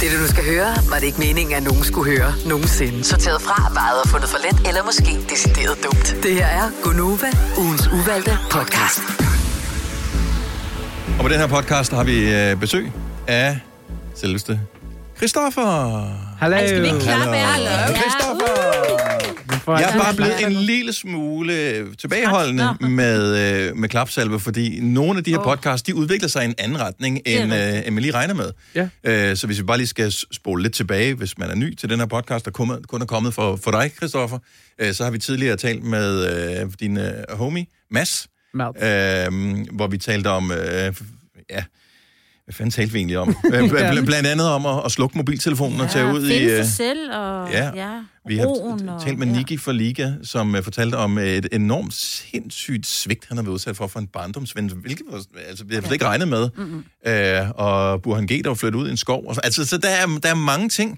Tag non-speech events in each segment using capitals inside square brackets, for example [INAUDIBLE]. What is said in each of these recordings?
Det, du nu skal høre, var det ikke meningen, at nogen skulle høre nogensinde. Sorteret fra, vejet og fundet for let, eller måske decideret dumt. Det her er Gonova, ugens uvalgte podcast. Og på den her podcast har vi øh, besøg af selveste Christoffer. Hallo. Skal vi ikke klappe? Hallo, Ja. Christoffer. Jeg er bare blevet en lille smule tilbageholdende med, øh, med klapsalve, fordi nogle af de her podcasts, de udvikler sig i en anden retning, end, øh, end man lige regner med. Ja. Øh, så hvis vi bare lige skal spole lidt tilbage, hvis man er ny til den her podcast, der kun, kun er kommet for, for dig, Christoffer, øh, så har vi tidligere talt med øh, din øh, homie, Mads, Mads. øh, hvor vi talte om, øh, ja, hvad fanden talte vi egentlig om? Øh, bl- bl- blandt andet om at, at slukke mobiltelefonen og tage ud i... Finde øh, sig selv og ja. ja, ja vi har og- talt med ja. Niki fra Liga, som uh, fortalte om et enormt sindssygt svigt, han har været udsat for for en barndomsven, hvilket var, altså, vi har slet ikke regnet med. Mm-hmm. Uh, og Burhan G, der var flyttet ud i en skov. Og så, altså, så der er, der er mange ting,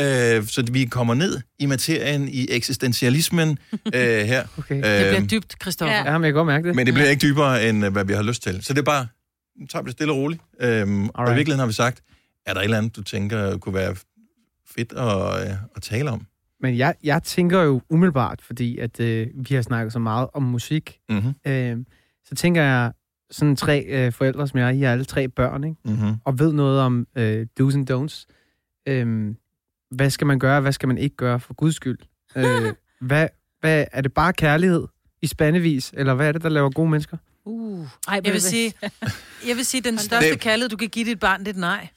uh, så vi kommer ned i materien, i eksistentialismen uh, [LAUGHS] her. Okay. Øh, Det bliver dybt, Christoffer. Ja. Ja. Ja, men jeg kan godt mærke det. men det bliver ikke dybere, end uh, hvad vi har lyst til. Så det er bare, nu tager vi det stille og roligt. Um, og i Alright. virkeligheden har vi sagt, er der et eller andet, du tænker kunne være fedt at, uh, at tale om? Men jeg, jeg tænker jo umiddelbart, fordi at øh, vi har snakket så meget om musik, Mm-hmm. øh, så tænker jeg, sådan tre øh, forældre som jeg, I har alle tre børn, ikke? Mm-hmm. og ved noget om øh, do's and don'ts. Øh, hvad skal man gøre, hvad skal man ikke gøre, for guds skyld? [LAUGHS] Øh, hvad, hvad, er det bare kærlighed i spandevis, eller hvad er det, der laver gode mennesker? Uh. Ej, Jeg vil sige, jeg vil sige, den [LAUGHS] største Det- kærlighed, du kan give dit barn, det er et nej.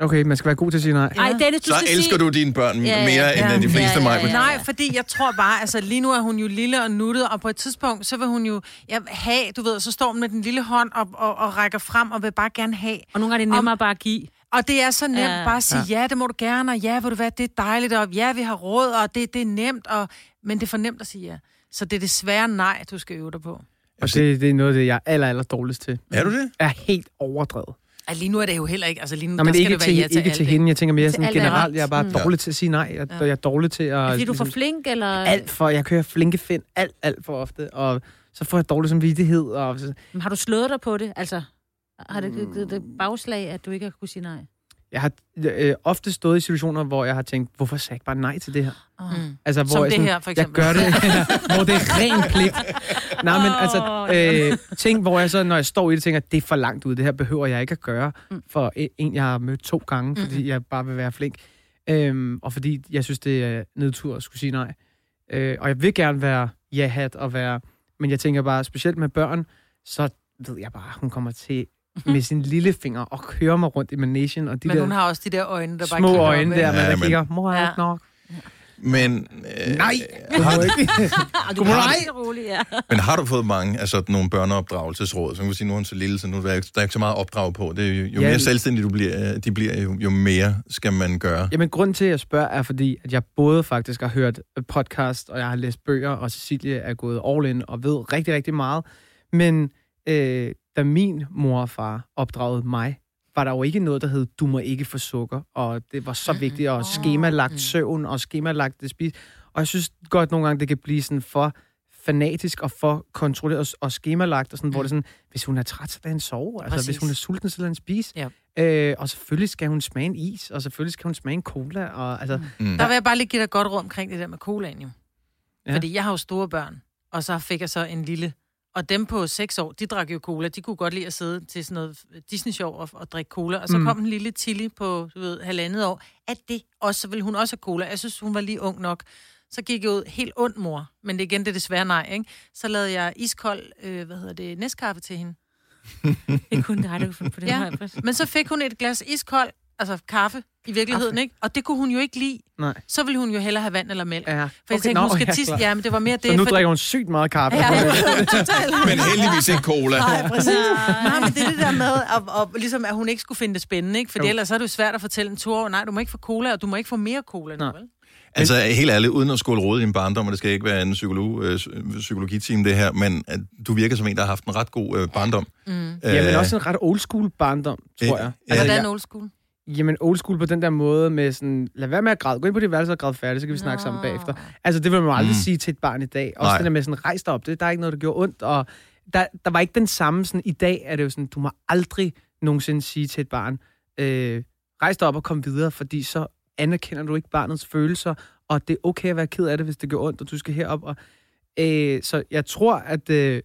Okay, man skal være god til at sige nej. Ej, Dennis, du Så skal elsker sige... du dine børn Ja, mere ja, end ja. øh, de fleste Ja, mig. ja, ja. Nej, fordi jeg tror bare, altså lige nu er hun jo lille og nuttet, og på et tidspunkt, så vil hun jo ja, have, du ved, så står hun med den lille hånd og, og, og rækker frem og vil bare gerne have. Og nogle gange er det nemmere bare at give. Og det er så nemt Ja. ja. bare at sige, ja. ja, det må du gerne, og ja, ved du hvad, det er dejligt, og ja, vi har råd, og det, det er nemt, og, men det er for nemt at sige ja. Så det er desværre nej, du skal øve dig på. Og det, det er noget af det, jeg er aller, aller dårligst til. Er du det? Er helt overdrevet. Ej, lige nu er det jo heller ikke, altså lige nu, Nå, men der skal ikke det være til, ja til ikke alt, til hende. Jeg tænker mere sådan generelt. Jeg er bare Mm. dårlig til at sige nej. Jeg, jeg er dårlig til at... Fordi du er for ligesom- flink, eller... alt for, jeg kører flinke find alt, alt for ofte, og så får jeg dårlig samvittighed, og så, Men Har du slået dig på det? Altså, har det givet det bagslag, at du ikke har kunne sige nej? Jeg har øh, ofte stået i situationer, hvor jeg har tænkt, hvorfor sagde jeg ikke bare nej til det her? Mm. Altså, hvor Som jeg det sådan, her, for Jeg eksempel. gør det, [LAUGHS] hvor det er [LAUGHS] ren pligt. Nej, men altså, øh, ting, hvor jeg så, når jeg står i det, tænker, det er for langt ud, det her behøver jeg ikke at gøre, Mm. for en, jeg har mødt to gange, fordi jeg bare vil være flink. Øhm, og fordi jeg synes, det er nedtur at skulle sige nej. Øh, og jeg vil gerne være ja-hat og være... Men jeg tænker bare, specielt med børn, så ved jeg bare, hun kommer til [LAUGHS] med sin lille finger og køre mig rundt i managen, og de Men der hun har også de der øjne, der bare små øjne der, man Ja, der men- kigger, mor er Ja. ikke nok. Men, [LAUGHS] øh, Nej, har, du [LAUGHS] nej. rolig, ja. men har du fået mange af sådan nogle børneopdragelsesråd? Så man kan sige, nu er hun så lille, så nu er der ikke, der er ikke så meget opdrag på. Det er jo, jo Ja. mere selvstændig du bliver, de bliver, jo, jo mere skal man gøre. Jamen, grunden til, at jeg spørger, er fordi, at jeg både faktisk har hørt podcast, og jeg har læst bøger, og Cecilie er gået all in og ved rigtig, rigtig meget. Men øh, da min mor og far opdragede mig, var der jo ikke noget, der hed, du må ikke få sukker, og det var så vigtigt, og skemalagt søvn, og skemalagt det spis. Og jeg synes godt nogle gange, det kan blive sådan for fanatisk og for kontrolleret og, skemalagt, og sådan, hvor det er sådan, hvis hun er træt, så lader hende sove. Altså, Præcis. hvis hun er sulten, så lader hende spise. Ja. Øh, og selvfølgelig skal hun smage en is, og selvfølgelig skal hun smage en cola, og altså... Mm. Der vil jeg bare lige give dig godt råd omkring det der med colaen, jo. Ja. Fordi jeg har jo store børn, og så fik jeg så en lille... Og dem på 6 år, de drak jo cola. De kunne godt lide at sidde til sådan noget Disney-show og, og drikke cola. Og så Mm. kom en lille Tilly på, du ved, halvandet år. At det også, så ville hun også have cola. Jeg synes, hun var lige ung nok. Så gik jeg ud helt ondt, mor. Men det igen, det er desværre nej, ikke? Så lavede jeg iskold, øh, hvad hedder det, næstkaffe til hende. [LAUGHS] Det er kun dig, der finde på det. Ja. her. Men så fik hun et glas iskold, altså kaffe i virkeligheden, Kaffe. ikke? Og det kunne hun jo ikke lide. Nej. Så ville hun jo hellere have vand eller mælk. Ja. For jeg tænkte, hun skal tisse. Ja, men det var mere det. Så nu for- drikker hun sygt meget kaffe. Ja. [LAUGHS] Men heldigvis ikke cola. Nej, præcis. Nej, men det er det der med, at, og, ligesom, at hun ikke skulle finde det spændende, ikke? For Jo. ellers så er det jo svært at fortælle en tur, nej, du må ikke få cola, og du må ikke få mere cola. Nu, Nej. vel? Altså helt ærligt, uden at skåle råd i en barndom, og det skal ikke være en psykolog, øh, psykologiteam det her, men at du virker som en, der har haft en ret god øh, barndom. Mm. Ja, men også en ret old school barndom, tror jeg. Ja. Hvordan old school? Jamen old school på den der måde med sådan, lad være med at græde, gå ind på dit værelse og græde færdigt, så kan vi snakke sammen Nå. bagefter. Altså det vil man jo aldrig Mm. sige til et barn i dag. Også Nej. det der med sådan, rejs dig op, det, der er ikke noget, der gjorde ondt, og der, der var ikke den samme sådan, i dag er det jo sådan, du må aldrig nogensinde sige til et barn, øh, rejs dig op og kom videre, fordi så anerkender du ikke barnets følelser, og det er okay at være ked af det, hvis det gør ondt, og du skal herop. Og, øh, så jeg tror, at øh,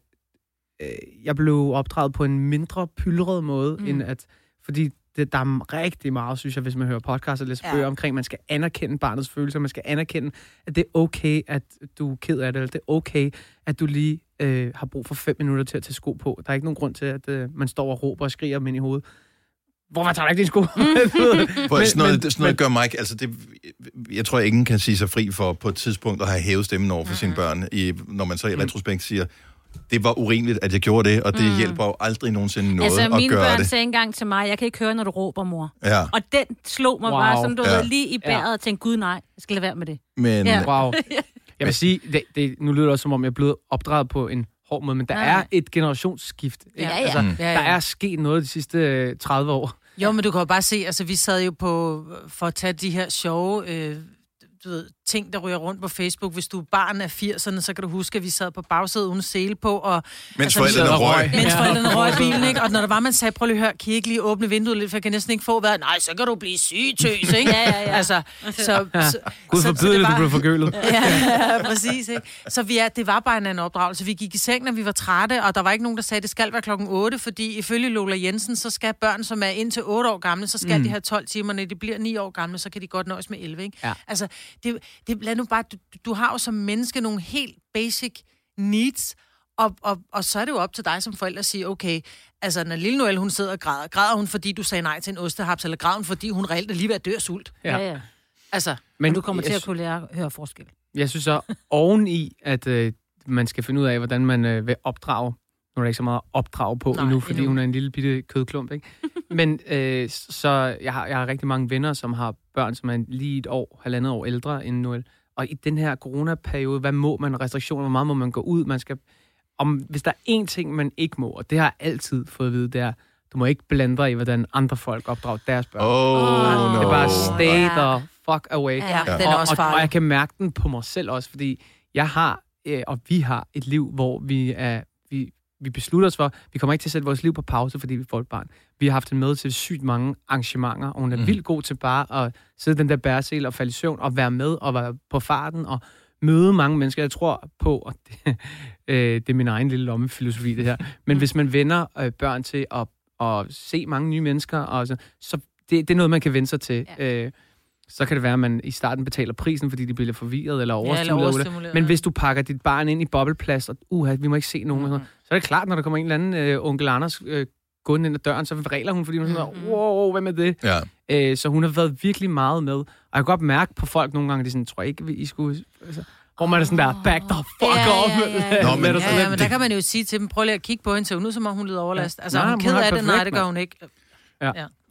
øh, jeg blev opdraget på en mindre pyldret måde, mm. end at... Fordi det, der er rigtig meget, synes jeg, hvis man hører podcast og læser ja. Bøger omkring, man skal anerkende barnets følelser, man skal anerkende, at det er okay, at du er ked af det, eller det er okay, at du lige øh, har brug for fem minutter til at tage sko på. Der er ikke nogen grund til, at øh, man står og råber og skriger ind i hovedet. Hvorfor tager du ikke dine sko? [LAUGHS] [LAUGHS] Men- sådan noget, men- sådan noget gør mig ikke... Altså det, jeg tror, ingen kan sige sig fri for på et tidspunkt at have hævet stemmen over for sine børn, i, når man så i retrospekt siger, det var urimeligt, at jeg gjorde det, og det hjælper jo aldrig nogensinde noget Altså, at mine gøre børn det. sagde engang til mig, jeg kan ikke høre, når du råber, mor. Ja, Og den slog mig Wow. bare sådan, du Ja. ja. lige i bæret og tænkte, gud nej, jeg skal lade være med det. men... Ja. Wow. [LAUGHS] Jeg vil sige, det, det, nu lyder det også, som om jeg er blevet opdraget på en hård måde, men der Nej. er et generationsskift. Ja, ja. Altså, Mm. Ja, ja. Der er sket noget de sidste øh, 30 år. Jo, men du kan jo bare se, altså vi sad jo på, for at tage de her sjove øh, du ved, ting, der ryger rundt på Facebook. Hvis du er barn af 80'erne, så kan du huske, at vi sad på bagsædet uden sele på, og Mens Altså, forældrene røg. røg. mens Ja. forældrene røg bilen, ikke? Og når der var, man sagde, prøv lige at høre, kan I ikke lige åbne vinduet lidt, for jeg kan næsten ikke få vejret. Nej, så kan du blive syg, tøs, ikke? [LAUGHS] Ja, ja, ja. Altså, så, så, Gud så- forbyde det det, du var- blev forkølet. [LAUGHS] Ja, præcis. Ikke? Så vi er, det var bare en anden opdragelse. Vi gik i seng, når vi var trætte, og der var ikke nogen, der sagde, at det skal være klokken 8, fordi ifølge Lola Jensen, så skal børn, som er indtil 8 år gamle, så skal mm. de have 12 timer. Når de bliver 9 år gamle, så kan de godt nøjes med 11. Ikke? Ja. Altså, det, det, lad nu bare, du, du har jo som menneske nogle helt basic needs, og, og, og så er det jo op til dig som forælder at sige, okay, altså når lille Noelle, hun sidder og græder, græder hun, fordi du sagde nej til en ostehaps, eller græder hun, fordi hun reelt er lige ved at dø af sult? Ja. Ja, ja. Altså, Men du kommer til at kunne lære at høre forskel. Jeg synes så, oveni, at øh, man skal finde ud af, hvordan man øh, vil opdrage. Nu er der ikke så meget at opdrage på Nej, endnu, fordi endnu. hun er en lille bitte kødklump, ikke? [LAUGHS] Men øh, så jeg har, jeg har rigtig mange venner, som har børn, som er lige et år, halvandet år ældre end Noel. Og i den her coronaperiode, hvad må man? Restriktioner, hvor meget må man gå ud? Man skal, om, hvis der er én ting, man ikke må, og det har jeg altid fået at vide, det er, du må ikke blande dig i, hvordan andre folk opdrager deres børn. Oh, no. Det er bare stay the fuck away. ja, Ja. den er og, også og, og jeg kan mærke den på mig selv også, fordi jeg har, øh, og vi har et liv, hvor vi er, vi, beslutter os for, vi kommer ikke til at sætte vores liv på pause, fordi vi får et barn. Vi har haft hende med til sygt mange arrangementer, og hun er mm. vildt god til bare at sidde den der bæresel og falde i søvn, og være med og være på farten, og møde mange mennesker. Jeg tror på, og det, [LAUGHS] øh, det er min egen lille lommefilosofi, det her, men hvis man vender øh, børn til at, at se mange nye mennesker, og så, så det, det er noget, man kan vende sig til. Ja. Øh, så kan det være, at man i starten betaler prisen, fordi de bliver forvirret eller Ja, eller overstimuleret. Ja, overstimuleret, Men ja. hvis du pakker dit barn ind i bobleplast, og uha, vi må ikke se nogen, mm. så er det klart, når der kommer en eller anden øh, onkel Anders øh, gående ind ad døren, så vræler hun, fordi hun er sådan, Mhm. wow, hvem er det? Ja. Øh, så hun har været virkelig meget med. Og jeg kan godt mærke på folk nogle gange, at de sådan, tror jeg ikke, I skulle... Altså, hvor man er sådan der, back the fuck Ja, off. ja, ja, ja. [LAUGHS] Nå, men- Med Ja, ja, men der det- kan man jo sige til dem, prøv lige at kigge på hende, så hun ud, som om hun lider overlast. Altså, Nej, er hun hun ked af det? Nej, det gør hun ikke.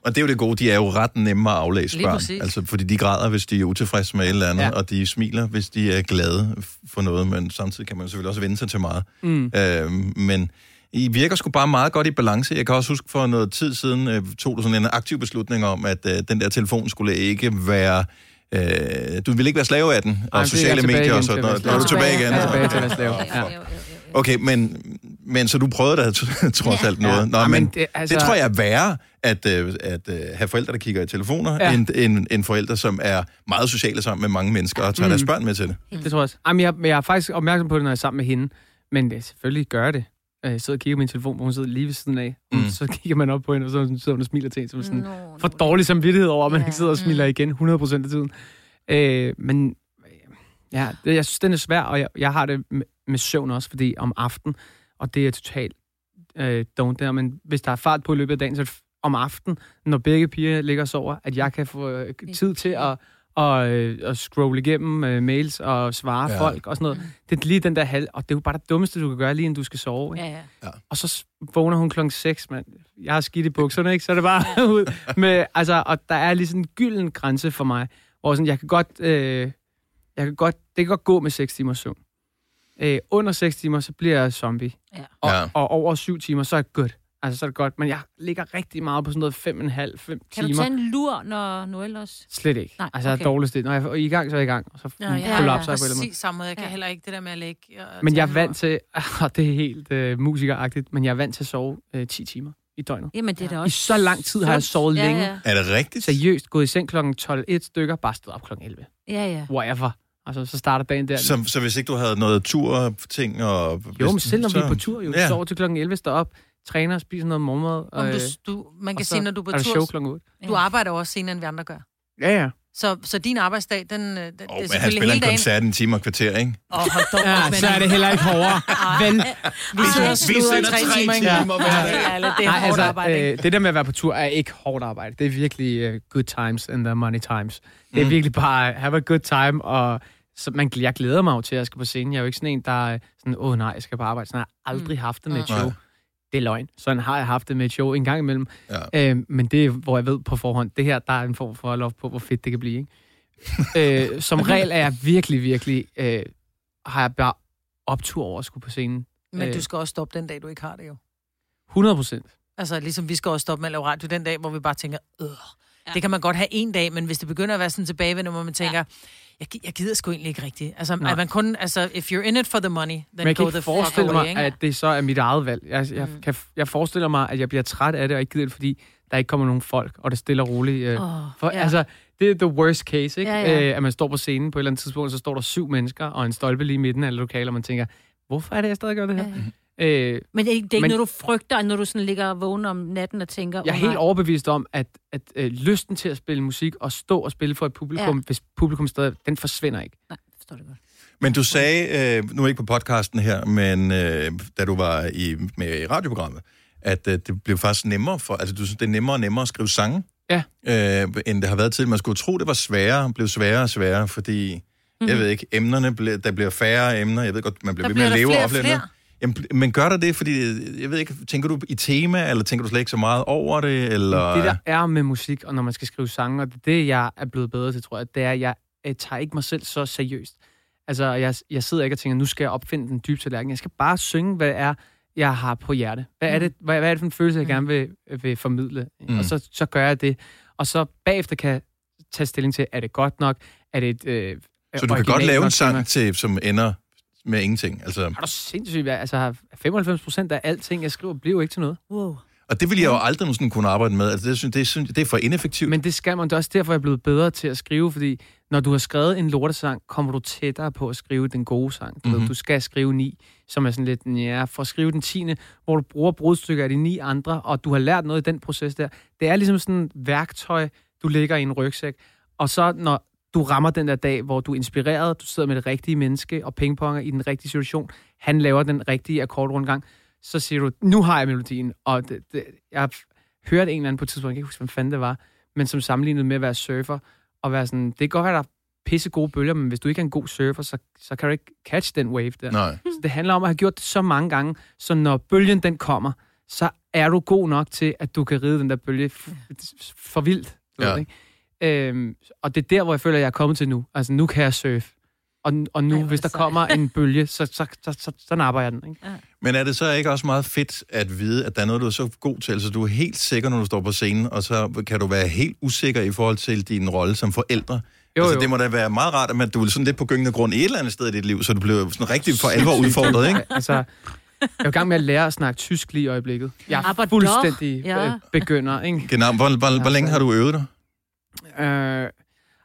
Og det er jo det gode, de er jo ret nemme at aflæse Lige børn. præcis. Altså, fordi de græder, hvis de er utilfredse med et eller andet, ja. Og de smiler, hvis de er glade for noget, men samtidig kan man selvfølgelig også vende sig til meget. Mm. Øhm, men I virker sgu bare meget godt i balance. Jeg kan også huske, for noget tid siden øh, tog du sådan en aktiv beslutning om, at øh, den der telefon skulle ikke være... Øh, du ville ikke være slave af den, og Ej, sociale medier og sådan noget. Nu er du tilbage igen. Jeg er tilbage til at være slave. Ja. Okay, men, men så du prøvede da trods alt noget. Ja. Nå, Ja, men, men det, altså- det tror jeg er værre, at, øh, at øh, have forældre, der kigger i telefoner, ja. End, end, end forældre, som er meget sociale sammen med mange mennesker og tager mm. deres børn med til det. Det tror jeg også. Jamen, jeg, men jeg er faktisk opmærksom på det, når jeg er sammen med hende. Men det, selvfølgelig gør det. Øh, Jeg sidder og kigger på min telefon, hvor hun sidder lige ved siden af. Mm. Så kigger man op på hende, og så sidder hun og smiler til en, som sådan, Nå, for dårlig samvittighed over, at man Ja. ikke sidder og smiler igen 100% af tiden. Øh, men øh, ja, det, jeg synes, den er svær, og jeg, jeg har det med, med søvn også, fordi om aften, og det er totalt øh, don't der, men hvis der er fart på i løbet af dagen, så er det om aften, når begge piger ligger og sover, at jeg kan få øh, tid til at, og, øh, at scrolle igennem øh, mails og svare Ja. ja. folk og sådan noget. Det er lige den der halv, og det er jo bare det dummeste, du kan gøre, lige inden du skal sove. Ikke? Ja, ja. Og så vågner hun klokken 6, mand. Jeg har skidt i bukserne, ikke? Så er det bare [LAUGHS] ud med... Altså, og der er lige sådan en gylden grænse for mig, hvor sådan, jeg kan godt... Øh, jeg kan godt det kan godt gå med 6 timer søvn. Øh, under 6 timer, så bliver jeg zombie. Ja. Og, Ja. og over 7 timer, så er det godt. Altså, så er det godt. Men jeg ligger rigtig meget på sådan noget 5,5 5 Kan du timer. tage en lur, når Noel også... Slet ikke. Nej, altså, jeg okay. er dårligst det. Når jeg er i gang, så er jeg i gang. Og så Ja, ja, kollapser ja. jeg på. Præcis samme måde. Jeg kan Ja. heller ikke det der med at lægge... og Men jeg er vant til, [LAUGHS] og det er helt øh, musikeragtigt, men jeg er vant til at sove øh, 10 timer i døgnet. Jamen, det er da I også... så lang tid har jeg sovet ja, længe. Ja, Er det rigtigt? Seriøst, gået i seng klokken 12 et stykker, bare stået op klokken 11. ja. ja. Whatever. Altså, så starter dagen der. Så, så hvis ikke du havde noget tur-ting og... jo, men selv når vi er så- på tur, jo. Ja. Sover til klokken 11, står op, træner, spiser noget morgenmad. Om øh, du, du, man kan og så sige, når du er på er der show tur, klokken 8. du arbejder også senere, end vi andre gør. Ja, ja. Så, så din arbejdsdag, den, øh, den Oh, det er men han spiller en dagen. koncert i en time og kvarter, ikke? Åh, hold dog, Ja, så er det heller ikke hårdere. Vel? Vi sidder og Vi sluder sender tre timer, timer hver dag. Ja, det er Nej, hårdt altså, arbejde, øh, det der med at være på tur er ikke hårdt arbejde. Det er virkelig uh, good times and the money times. Det er Mm. virkelig bare have a good time, og så man, jeg glæder mig jo til, at jeg skal på scenen. Jeg er jo ikke sådan en, der er sådan, åh nej, jeg skal på arbejde. Sådan har jeg aldrig haft det med et Nej. show. Det er løgn. Sådan har jeg haft det med et show en gang imellem. Ja. Øh, men det er, hvor jeg ved på forhånd, det her, der er en form for lov på, hvor fedt det kan blive. Ikke? [LAUGHS] øh, som regel er jeg virkelig, virkelig, øh, har jeg bare optur over at skulle på scenen. Men øh. du skal også stoppe den dag, du ikke har det jo. 100 procent. Altså, ligesom vi skal også stoppe med at lave radio den dag, hvor vi bare tænker, øh, Ja. ja. det kan man godt have en dag, men hvis det begynder at være sådan tilbagevendende, hvor man tænker, jeg, jeg gider sgu egentlig ikke rigtigt. Altså, Nej. at man kun, altså, if you're in it for the money, then Men jeg kan go ikke the forestille away, mig, ikke? at det så er mit eget valg. Jeg, jeg, Mm. kan, jeg forestiller mig, at jeg bliver træt af det, og ikke gider det, fordi der ikke kommer nogen folk, og det er stille og roligt. Øh, Åh, for, ja. Altså, det er the worst case, ikke? Ja, ja. Øh, at man står på scenen på et eller andet tidspunkt, så står der syv mennesker, og en stolpe lige i midten af lokalet, og man tænker, hvorfor er det, jeg stadig gør det her? Ja. Øh, Men det er, ikke- det er ikke Men- noget, du frygter, når du sådan ligger og vågner om natten og tænker... jeg er "Åh, helt nej." overbevist om, at, at øh, lysten til at spille musik og stå og spille for et publikum, Ja. hvis publikum stadig, den forsvinder ikke. Nej, forstår det godt. Men du sagde, øh, nu ikke på podcasten her, men øh, da du var i, med i radioprogrammet, at øh, det blev faktisk nemmere for, altså du synes, det er nemmere og nemmere at skrive sange, Ja. øh, end det har været til. Man skulle tro, det var sværere, blev sværere og sværere, fordi, mm-hmm. jeg ved ikke, emnerne, ble, der bliver færre emner, jeg ved godt, man bliver Der ved med at leve flere og opleve. Jamen, men gør der det, fordi, øh, jeg ved ikke, tænker du i tema, eller tænker du slet ikke så meget over det, eller... Det der er med musik, og når man skal skrive sange, og det, er det jeg er blevet bedre til, tror jeg, det er, at jeg, jeg tager ikke mig selv så seriøst. Altså, jeg, jeg sidder ikke og tænker, nu skal jeg opfinde den dybe tallerken. Jeg skal bare synge, hvad det er, jeg har på hjerte. Hvad er det, hvad, hvad er det for en følelse, jeg gerne vil, vil formidle? Mm. Mm. Og så, så gør jeg det. Og så bagefter kan jeg tage stilling til, er det godt nok? Er det et øh, Så du kan godt lave en sang, til, som ender med ingenting. Altså, Er du sindssygt? Altså, 95 procent af alting, jeg skriver, bliver jo ikke til noget. Wow. og det vil jeg jo aldrig nogensinde kunne arbejde med. Altså, det, synes, det, synes, det er for ineffektivt. Men det skal man. Det er også derfor, jeg er blevet bedre til at skrive, fordi når du har skrevet en lortesang, kommer du tættere på at skrive den gode sang. Du, Mhm. mm-hmm. du skal skrive ni, som er sådan lidt, ja, for at skrive den tiende, hvor du bruger brudstykker af de ni andre, og du har lært noget i den proces der. Det er ligesom sådan et værktøj, du lægger i en rygsæk. Og så når du rammer den der dag, hvor du er inspireret, du sidder med det rigtige menneske og pingponger i den rigtige situation, han laver den rigtige akkordrundgang, så siger du, nu har jeg melodien. Og det, det, jeg har hørt en eller anden på et tidspunkt, jeg kan ikke huske, hvem fanden det var, men som sammenlignet med at være surfer, og være sådan, det kan godt være, der er pisse gode bølger, men hvis du ikke er en god surfer, så, så kan du ikke catch den wave der. Nej. Så det handler om at have gjort det så mange gange, så når bølgen den kommer, så er du god nok til, at du kan ride den der bølge for vildt. Du Ja. ved, ikke? Øhm, og det er der, hvor jeg føler, at jeg er kommet til nu. Altså, nu kan jeg surfe. Og, og nu, Ej, hvis der sejt. kommer en bølge, så, så, så, så, så napper jeg den. Ikke? Men er det så ikke også meget fedt at vide, at der er noget, du er så god til, så du er helt sikker, når du står på scenen, og så kan du være helt usikker i forhold til din rolle som forældre? Jo, altså, jo. det må da være meget rart, at du er sådan lidt på gyngende grund et eller andet sted i dit liv, så du bliver sådan rigtig for alvor udfordret, ikke? Altså, jeg er i gang med at lære at snakke tysk lige i øjeblikket. Jeg er fuldstændig Ja. ja. begynder. Ikke? Genau. Hvor, hvor, hvor længe har du øvet dig? Äh,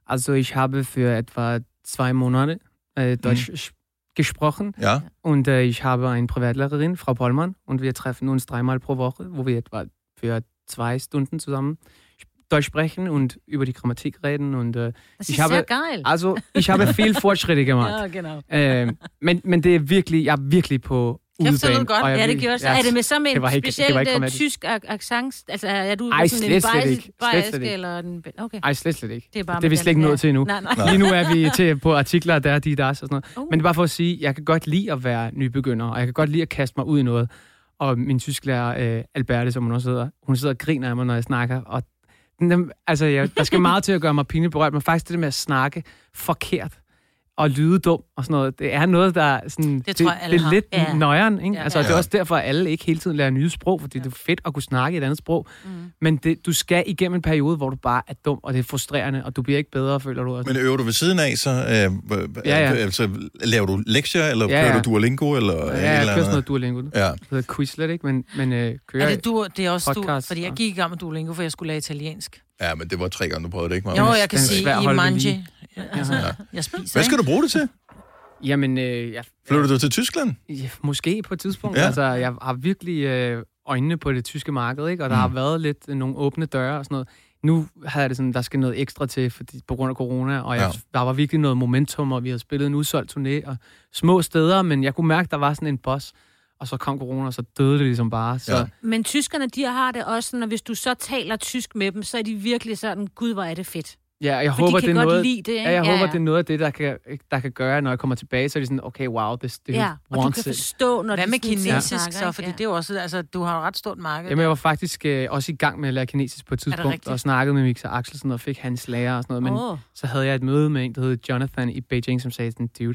also ich habe für etwa zwei Monate äh, Deutsch sch- gesprochen Ja. und äh, ich habe eine Privatlehrerin, Frau Pollmann, und wir treffen uns dreimal pro Woche, wo wir etwa für zwei Stunden zusammen Deutsch sprechen und über die Grammatik reden. Und äh, Das Ich ist habe- sehr geil. also ich habe viel [LAUGHS] Fortschritte gemacht. Ja, genau. Øh, men, men det er virkelig, jeg er virkelig på udebane. godt. og jeg Ja, det gjorde så. ja, Er det med så med det en ikke- speciel ikke øh, tysk accent? Altså, er du Ej, sådan slet, en slet bayersk- ikke. Slet, bayersk slet ikke. eller en... Okay. Ej, slet, slet ikke. Det er, bare Det er vi slet ikke nået til endnu. Nej, nej. Lige nu er vi til på artikler, der er de der og sådan noget. Oh. Men det er bare for at sige, jeg kan godt lide at være nybegynder, og jeg kan godt lide at kaste mig ud i noget. Og min tysklærer, øh, Alberte, som hun også hedder, hun sidder og griner af mig, når jeg snakker. Og den, altså, jeg, der skal meget til at gøre mig pinligt berørt, men faktisk det der med at snakke forkert, og lyde dum og sådan noget. Det er noget, der er sådan... Det tror jeg, alle det er har. lidt Ja. nøjeren, ikke? Ja. Altså, det er Ja. også derfor, at alle ikke hele tiden lærer nye sprog, fordi det er fedt at kunne snakke et andet sprog. Mm. Men det, du skal igennem en periode, hvor du bare er dum, og det er frustrerende, og du bliver ikke bedre, føler du også. Men øver du ved siden af, så øh, Ja, ja. Altså, laver du lektier, eller Ja, kører ja. du Duolingo, eller ja, eller jeg kører sådan noget Duolingo. Det Ja. hedder Quizlet, ikke? Men, men øh, kører... Er det, du, det er også du, podcast, fordi jeg gik i gang med Duolingo, for jeg skulle lære italiensk. ja, men det var tre gange, du prøvede det, ikke? Jo, Maja? jeg kan sige at i mangi. Lige. Altså, Ja. jeg spiser, Hvad skal du bruge det til? Jamen, øh, jeg, Flytter du til Tyskland? Ja, måske på et tidspunkt. Ja. Altså, jeg har virkelig øh, øjnene på det tyske marked, ikke? og der Mm. har været lidt øh, nogle åbne døre og sådan noget. Nu havde jeg det sådan, der skal noget ekstra til fordi, på grund af corona, og jeg, Ja. der var virkelig noget momentum, og vi havde spillet en udsolgt turné og små steder, men jeg kunne mærke, der var sådan en boss, og så kom corona, og så døde det ligesom bare. Så Ja. ja. Men tyskerne, de har det også sådan, at hvis du så taler tysk med dem, så er de virkelig sådan, gud, hvor er det fedt. Ja, jeg håber, de kan det er godt noget, lide det, ikke? ja, jeg håber, det er noget af det, der kan, der kan gøre, når jeg kommer tilbage, så er de sådan, okay, wow, this dude Ja, og du wants kan it. forstå, når Hvad med kinesisk snakker, så? Fordi Ja. det er jo også, altså, du har jo et ret stort marked. Jamen, jeg var faktisk øh, også i gang med at lære kinesisk på et tidspunkt, og snakkede med Mixer Axelsen og fik hans lærer og sådan noget, men Åh. så havde jeg et møde med en, der hed Jonathan i Beijing, som sagde sådan, dude,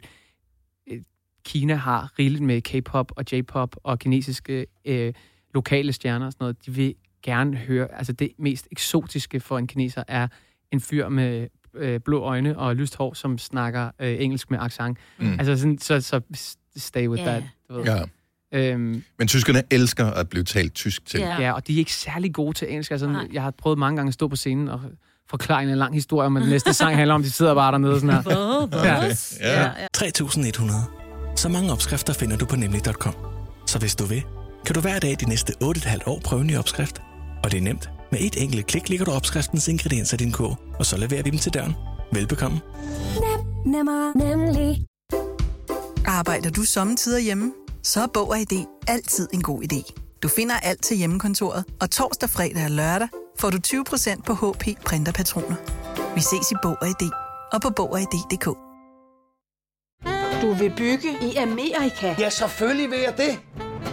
øh, Kina har rigeligt med K-pop og J-pop og kinesiske øh, lokale stjerner og sådan noget. De vil gerne høre, altså det mest eksotiske for en kineser er en fyr med øh, blå øjne og lyst hår, som snakker øh, engelsk med accent. Mm. Altså sådan, så, så stay with Ja. that. Du ved. Ja. Øhm, Men tyskerne elsker at blive talt tysk til. Ja. Ja, og de er ikke særlig gode til engelsk. Altså, Nej. jeg har prøvet mange gange at stå på scenen og forklare en lang historie om, at den næste sang handler om, de sidder bare dernede sådan her. Ja. Ja. ja. 3100. Så mange opskrifter finder du på nemlig.com. Så hvis du vil, kan du hver dag de næste 8,5 år prøve en ny opskrift. Og det er nemt. Med et enkelt klik ligger du opskriftens ingredienser i din kog, og så leverer vi dem til døren. Velbekomme. Nemmer, nemlig. Arbejder du sommetider hjemme? Så er Bog og ID altid en god idé. Du finder alt til hjemmekontoret, og torsdag, fredag og lørdag får du 20% på HP printerpatroner. Vi ses i Bog og ID og på Bog og ID.dk. Du vil bygge i Amerika? Ja, selvfølgelig vil jeg det.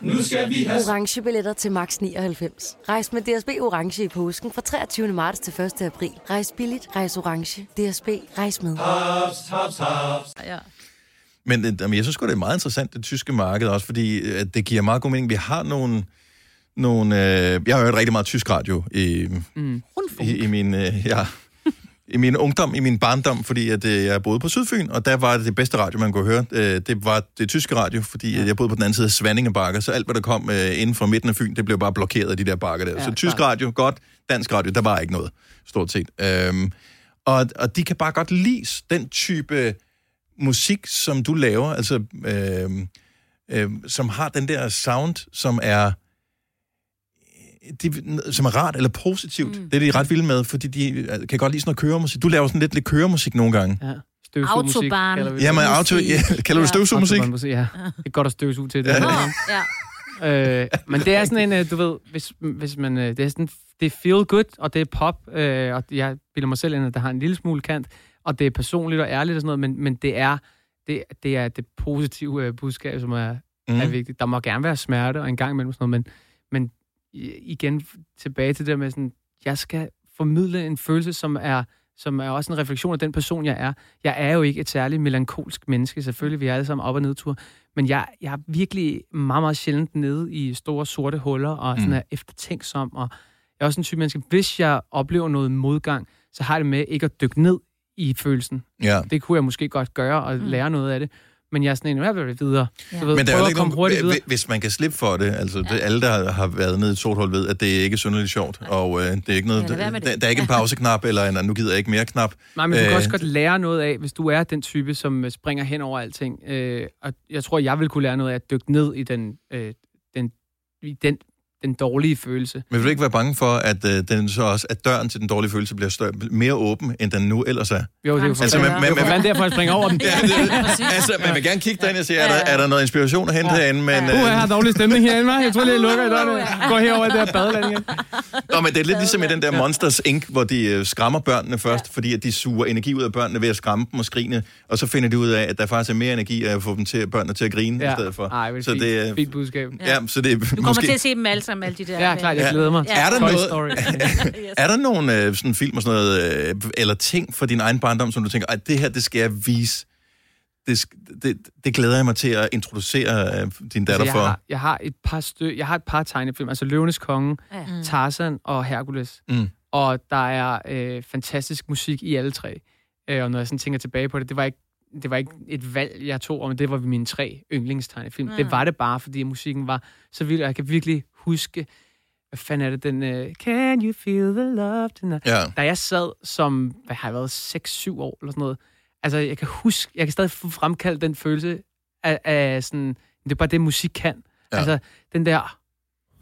Nu skal vi have... Orange billetter til max 99. Rejs med DSB Orange i påsken fra 23. marts til 1. april. Rejs billigt, rejs orange. DSB, rejs med. Haps, haps, haps. Ja. Men øh, jamen, jeg synes godt det er meget interessant, det tyske marked også, fordi øh, det giver meget god mening. Vi har nogle... nogle øh, jeg har hørt rigtig meget tysk radio i, Mm. i, i min... Øh, ja, i min ungdom, i min barndom, fordi at, øh, jeg boede på Sydfyn, og der var det det bedste radio, man kunne høre. Øh, det var det tyske radio, fordi ja. jeg boede på den anden side af Svanningebakker, så alt, hvad der kom øh, inden for midten af Fyn, det blev bare blokeret af de der bakker der. Ja, så tysk klart. radio, godt. Dansk radio, der var ikke noget, stort set. Øhm, og, og de kan bare godt lide den type musik, som du laver, altså øh, øh, som har den der sound, som er de, som er rart eller positivt. Mm. Det er de ret vilde med, fordi de øh, kan godt lide sådan noget køremusik. Du laver sådan lidt lidt køremusik nogle gange. Ja. Autobahn. kalder vi det. Jamen, auto, ja, kalder du støvsugmusik? Autobahnmusik, Ja, det er godt at støvsuge til det. Ja. Ja. Ja. [LAUGHS] øh, men det er sådan en, øh, du ved, hvis, hvis man, øh, det er sådan, det er feel good, og det er pop, øh, og jeg bilder mig selv ind, at der har en lille smule kant, og det er personligt og ærligt og sådan noget, men, men det er det, det er det positive budskab, som er, Mm. er vigtigt. Der må gerne være smerte og en gang imellem sådan noget, men, men igen tilbage til det der med sådan, jeg skal formidle en følelse, som er som er også en refleksion af den person, jeg er. Jeg er jo ikke et særligt melankolsk menneske. Selvfølgelig, vi er alle sammen op- og nedtur. Men jeg, jeg er virkelig meget, meget sjældent nede i store sorte huller, og sådan Mm. er eftertænksom. Og jeg er også en type menneske, hvis jeg oplever noget modgang, så har jeg det med ikke at dykke ned i følelsen. Ja. Det kunne jeg måske godt gøre og mm. lære noget af det. Men jeg er sådan en, jeg vil videre. Ja. Du ved, Men der er jo ikke komme nogen, videre. hvi- hvis man kan slippe for det, altså det, alle, der har været nede i et sort hul, ved, at det ikke er synderligt sjovt, og øh, det er ikke noget, Ja, der, der, der er ikke en pauseknap, eller en, nu gider jeg ikke mere knap. Nej, men du kan Øh, også godt lære noget af, hvis du er den type, som øh, springer hen over alting. Øh, og jeg tror, jeg vil kunne lære noget af at dykke ned i den, øh, den, i den, den dårlige følelse. Men vil du ikke være bange for, at, øh, den så også, at døren til den dårlige følelse bliver større, mere åben, end den nu ellers er? Jo, det er jo for, Altså, man- man, man- man, man, derfor, jeg springer over den. Ja, det, [LAUGHS] altså, man vil gerne kigge derind og sige, er der, er der noget inspiration at hente ja. herinde? Men, Uh, jeg har dårlig stemning herinde, hva'? Jeg tror lige, jeg lukker i døren. Går herover i det her badeland igen. Nå, men det er lidt ligesom i den der Monsters Inc., hvor de øh, skræmmer børnene først, ja. fordi at de suger energi ud af børnene ved at skræmme dem og skrine, og så finder de ud af, at der faktisk er mere energi at få dem til, børnene til at grine ja. i stedet for. Ej, så det er fint budskab. Ja, så det er Du kommer måske... til at se dem alle sammen, alle de der. Ja, klart, jeg glæder mig. Ja. Er der Toy noget- Story. [LAUGHS] Er der nogle øh, sådan film og sådan noget, øh, eller ting fra din egen barndom, som du tænker, at det her, det skal jeg vise? Det, det, det glæder jeg mig til at introducere øh, din datter Altså, jeg, for. har, jeg, har et par stø jeg har et par tegnefilm, altså Løvenes Konge, Ja. ja. Tarzan og Hercules. Mm. Og der er øh, fantastisk musik i alle tre. Øh, og når jeg sådan tænker tilbage på det, det var ikke det var ikke et valg, jeg tog, men det var mine tre yndlingstegnefilm. Mm. Det var det bare, fordi musikken var så vild, og jeg kan virkelig huske, hvad fanden er det, den... Uh, Can you feel the love tonight? Ja. Da jeg sad som, hvad har jeg været, 6-7 år eller sådan noget, altså jeg kan huske, jeg kan stadig få fremkaldt den følelse af, af sådan, det er bare det, musik kan. Ja. Ja. Altså, den der,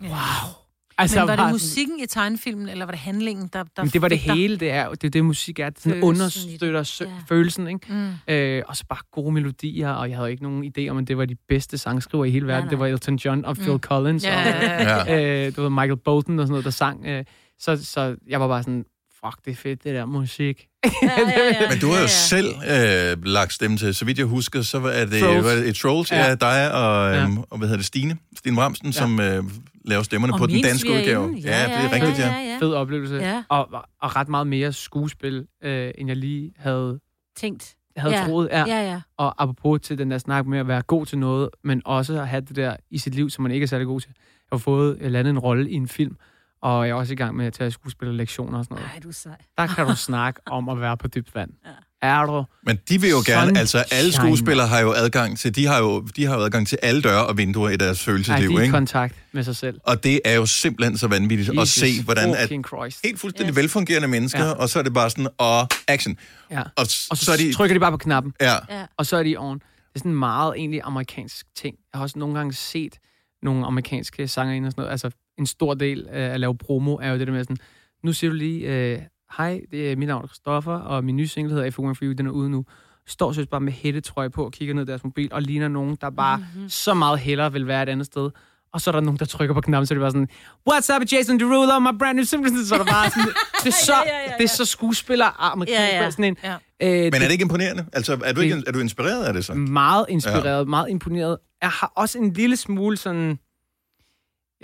Wow. Altså, Men var det musikken i tegnefilmen, eller var det handlingen, der, der Men det var det hele, det er det, er det musik er. Det sådan Følelsen i understøtter sø- følelsen, ikke? Mm. Øh, og så bare gode melodier, og jeg havde ikke nogen idé om, at det var de bedste sangskriver i hele verden. nej. Det var Elton John og Phil Mm. Collins, Ja, og ja, ja. øh, det var Michael Bolton og sådan noget, der sang. Øh, så, så jeg var bare sådan, fuck, det er fedt, det der musik. [LAUGHS] Men du har jo selv øh, lagt stemme til, så vidt jeg husker, så var det, Trolls. var det et Trolls, ja. Ja. dig og, øhm, Ja. og hvad hedder det, Stine, Stine Bramsen, ja. Ja. som øh, laver stemmerne Og på den danske udgave. svigerinde. Ja, det er rigtigt, ja. Fed oplevelse. Ja. Og, og ret meget mere skuespil, øh, end jeg lige havde Tænkt. havde Ja. troet. Ja, ja. Og apropos til den der snak med at være god til noget, men også at have det der i sit liv, som man ikke er særlig god til. Jeg har fået jeg landet en rolle i en film, og jeg er også i gang med at tage skuespillerlektioner og sådan noget. Ej, du er sej. Der kan du [LAUGHS] snakke om at være på dybt vand. Ja. Er du? Men de vil jo gerne, altså alle skuespillere har jo adgang til, de har jo, de har jo adgang til alle døre og vinduer i deres følelsesliv, de er i ikke? kontakt med sig selv. Og det er jo simpelthen så vanvittigt at Jesus se, hvordan at fucking Christ. helt fuldstændig yes. velfungerende mennesker, Ja. og så er det bare sådan, og action. Ja. Og, Og så, så er de- trykker de bare på knappen. Ja. Ja. Og så er de on. Det er sådan en meget egentlig amerikansk ting. Jeg har også nogle gange set nogle amerikanske sanger og sådan noget. Altså en stor del af at lave promo er jo det der med sådan, nu siger du lige, øh, hej, det er mit navn er Christoffer, og min nye single hedder If You Want For You, den er ude nu. Står så bare med hættetrøje på og kigger ned i deres mobil og ligner nogen, der bare mm-hmm. så meget hellere vil være et andet sted. Og så er der nogen, der trykker på knappen, så er det bare sådan, What's up, Jason Derulo, my brand new single. Så er der bare sådan, [LAUGHS] det er så, Ja, ja, ja, ja. det er så skuespiller amerikansk. Ja, ja. Sådan en, Ja. øh, Men er det ikke imponerende? Altså, er du, ikke, er du inspireret af det så? meget inspireret, ja. meget imponeret. Jeg har også en lille smule sådan...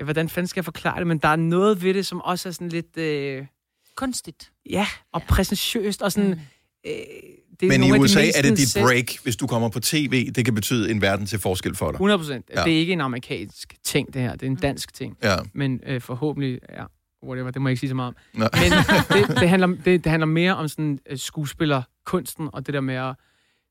Ja, hvordan fanden skal jeg forklare det? Men der er noget ved det, som også er sådan lidt... Øh, Kunstigt. ja, og præsentiøst, og sådan... Mm. Øh, det Men i de USA mest er det dit break, hvis du kommer på tv. Det kan betyde en verden til forskel for dig. 100 procent. Ja. Ja. Det er ikke en amerikansk ting, det her. Det er en dansk ting. Ja. Men øh, forhåbentlig... Ja, whatever, det må jeg ikke sige så meget om. Nå. Men [LAUGHS] det, det, handler, det, det handler mere om sådan øh, skuespillerkunsten, og det der med at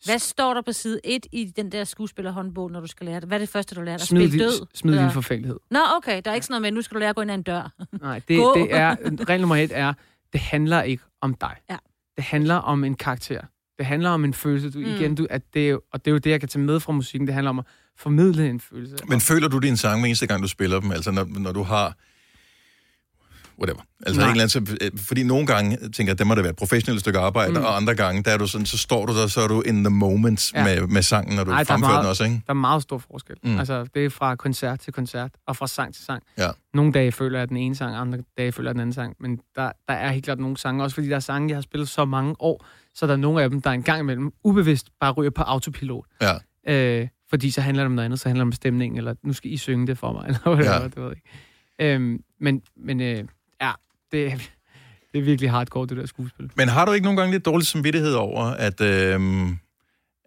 Hvad står der på side 1 i den der skuespillerhåndbog, når du skal lære det? Hvad er det første, du lærer? At smide, spille din, død? smide din Eller- forfængelighed. Nå, okay. Der er ikke sådan noget med, nu skal du lære at gå ind ad en dør. [LAUGHS] Nej, det, Gå. det er, regel nummer et er, det handler ikke om dig. Ja. Det handler om en karakter. Det handler om en følelse. Du, Mm. igen, du, at det er, jo- og det er jo det, jeg kan tage med fra musikken. Det handler om at formidle en følelse. Men føler du din sang hver eneste gang, du spiller dem? Altså, når, når du har... Whatever. Altså, Nej. en eller anden, så, øh, fordi nogle gange tænker jeg, der må det være et professionelt stykke arbejde, mm. Og andre gange, der er du sådan, så står du der, så er du in the moment ja. Med, med sangen, når du Ej, er fremfører meget- den også, ikke? Der er meget stor forskel. Mm. Altså, det er fra koncert til koncert, og fra sang til sang. Ja. Nogle dage føler jeg den ene sang, andre dage føler jeg den anden sang. Men der, der er helt klart nogle sange, også fordi der er sange, jeg har spillet så mange år, så der er nogle af dem, der en gang imellem ubevidst bare ryger på autopilot. Ja. Øh, fordi så handler det om noget andet, så handler det om stemningen, eller nu skal I synge det for mig, [LAUGHS] eller hvad det Ja. det ved jeg ikke. Øhm, men men øh, ja, det, er- det er virkelig hardcore, det der skuespil. Men har du ikke nogle gange lidt dårlig samvittighed over, at, øh,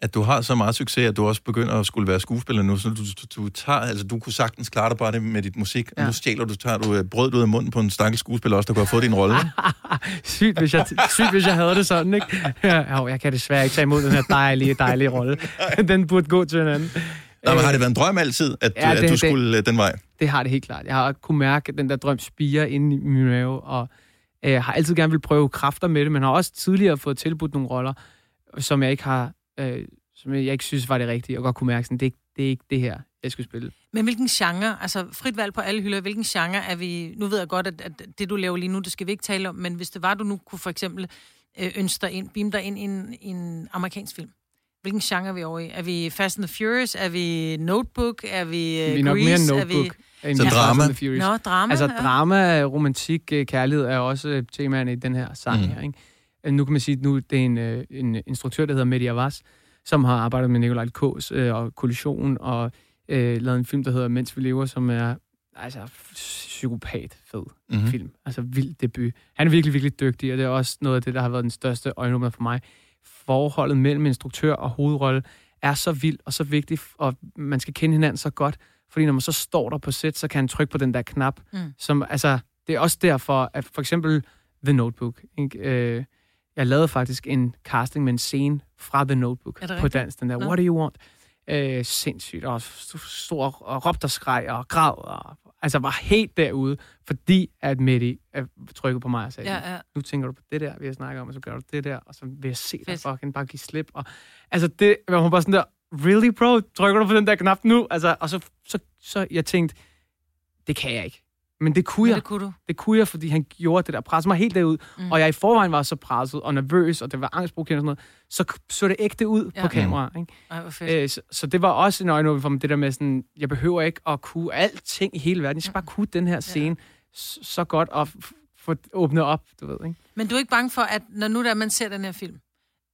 at du har så meget succes, at du også begynder at skulle være skuespiller nu, så du, du, du tager, altså du kunne sagtens klare dig bare det med dit musik, ja. og nu stjæler du, tager du øh, brød ud af munden på en stakkels skuespiller også, der kunne have fået din rolle. [LAUGHS] sygt, hvis jeg, sygt, hvis jeg havde det sådan, ikke? [LAUGHS] Ja, jo, jeg kan desværre ikke tage imod den her dejlige, dejlige rolle. [LAUGHS] Den burde gå til en anden. Nå, men har det været en drøm altid, at, ja, at det- du det- skulle øh, den vej? Det har det helt klart. Jeg har kunne mærke, at den der drøm spiger inde i min mave, og øh, har altid gerne vil prøve kræfter med det, men har også tidligere fået tilbudt nogle roller, som jeg ikke har, øh, som jeg ikke synes var det rigtige, og godt kunne mærke, sådan, det, er ikke- det er ikke det her, jeg skulle spille. Men hvilken genre, altså frit valg på alle hylder, hvilken genre er vi... Nu ved jeg godt, at, at det, du laver lige nu, det skal vi ikke tale om, men hvis det var, du nu kunne for eksempel øh, ønske dig ind, beam dig ind i en, i en amerikansk film. Hvilken genre er vi over i? Er vi Fast and the Furious? Er vi Notebook? Er vi uh, Vi er nok mere Grease? notebook. Er vi... end Så Fast drama? and Furious. Nå, drama, Altså ja. drama, romantik, øh, kærlighed er også temaerne i den her sang Mm. her. Ikke? Øh, Nu kan man sige, at nu det er en, en instruktør, der hedder Mehdi Avas, som har arbejdet med Nikolaj K's øh, og Kollision, og øh, lavet en film, der hedder Mens vi lever, som er altså psykopat fed mm-hmm. film. Altså vild debut. Han er virkelig, virkelig dygtig, og det er også noget af det, der har været den største øjenåbner for mig. Forholdet mellem instruktør og hovedrolle er så vildt og så vigtigt, og man skal kende hinanden så godt, fordi når man så står der på sæt, så kan han trykke på den der knap, Mm. som, altså, det er også derfor, at for eksempel The Notebook, ikke? Øh, jeg lavede faktisk en casting med en scene fra The Notebook på rigtigt? dans, den der, Nå. What do you want? Øh, sindssygt, og st- stor, og råbte og skreg, og græd, og altså var helt derude, fordi at Mehdi øh, trykkede på mig og sagde, Ja, ja. nu tænker du på det der, vi har snakket om, og så gør du det der, og så vil jeg se dig fucking bare give slip. Og, altså det var hun bare sådan der, really bro, trykker du på den der knap nu? Altså, og så, så, så jeg tænkte, det kan jeg ikke. Men det kunne Men jeg. det kunne du. Det kunne jeg, fordi han gjorde det der, pressede mig helt derud. Mm. Mm. Og jeg i forvejen var så presset og nervøs, og det var angstprovokerende og sådan noget. Så så det ægte ud Ja. ja. på kamera. Ikke? Ej, hvor fedt. Øh, så, så det var også en øjenåbner for mig, det der med sådan, jeg behøver ikke at kunne alting i hele verden. Jeg skal bare kunne den her scene så, så godt og få åbnet op, du ved, ikke? Men du er ikke bange for, at når nu der man ser den her film,